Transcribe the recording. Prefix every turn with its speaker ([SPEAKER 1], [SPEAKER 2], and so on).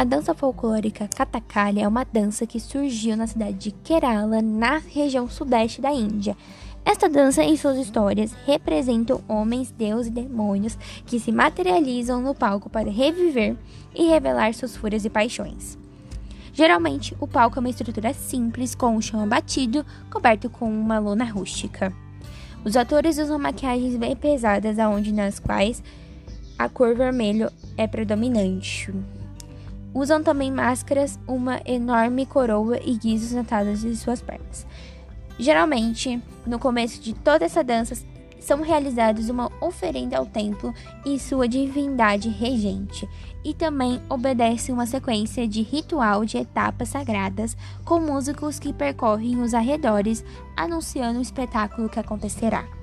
[SPEAKER 1] A dança folclórica Kathakali é uma dança que surgiu na cidade de Kerala, na região sudeste da Índia. Esta dança e suas histórias representam homens, deuses e demônios que se materializam no palco para reviver e revelar suas fúrias e paixões. Geralmente, o palco é uma estrutura simples, com um chão abatido, coberto com uma lona rústica. Os atores usam maquiagens bem pesadas, aonde nas quais a cor vermelho é predominante. Usam também máscaras, uma enorme coroa e guizos sentados em suas pernas. Geralmente, no começo de toda essa dança, são realizados uma oferenda ao templo e sua divindade regente, e também obedece uma sequência de ritual de etapas sagradas com músicos que percorrem os arredores anunciando o espetáculo que acontecerá.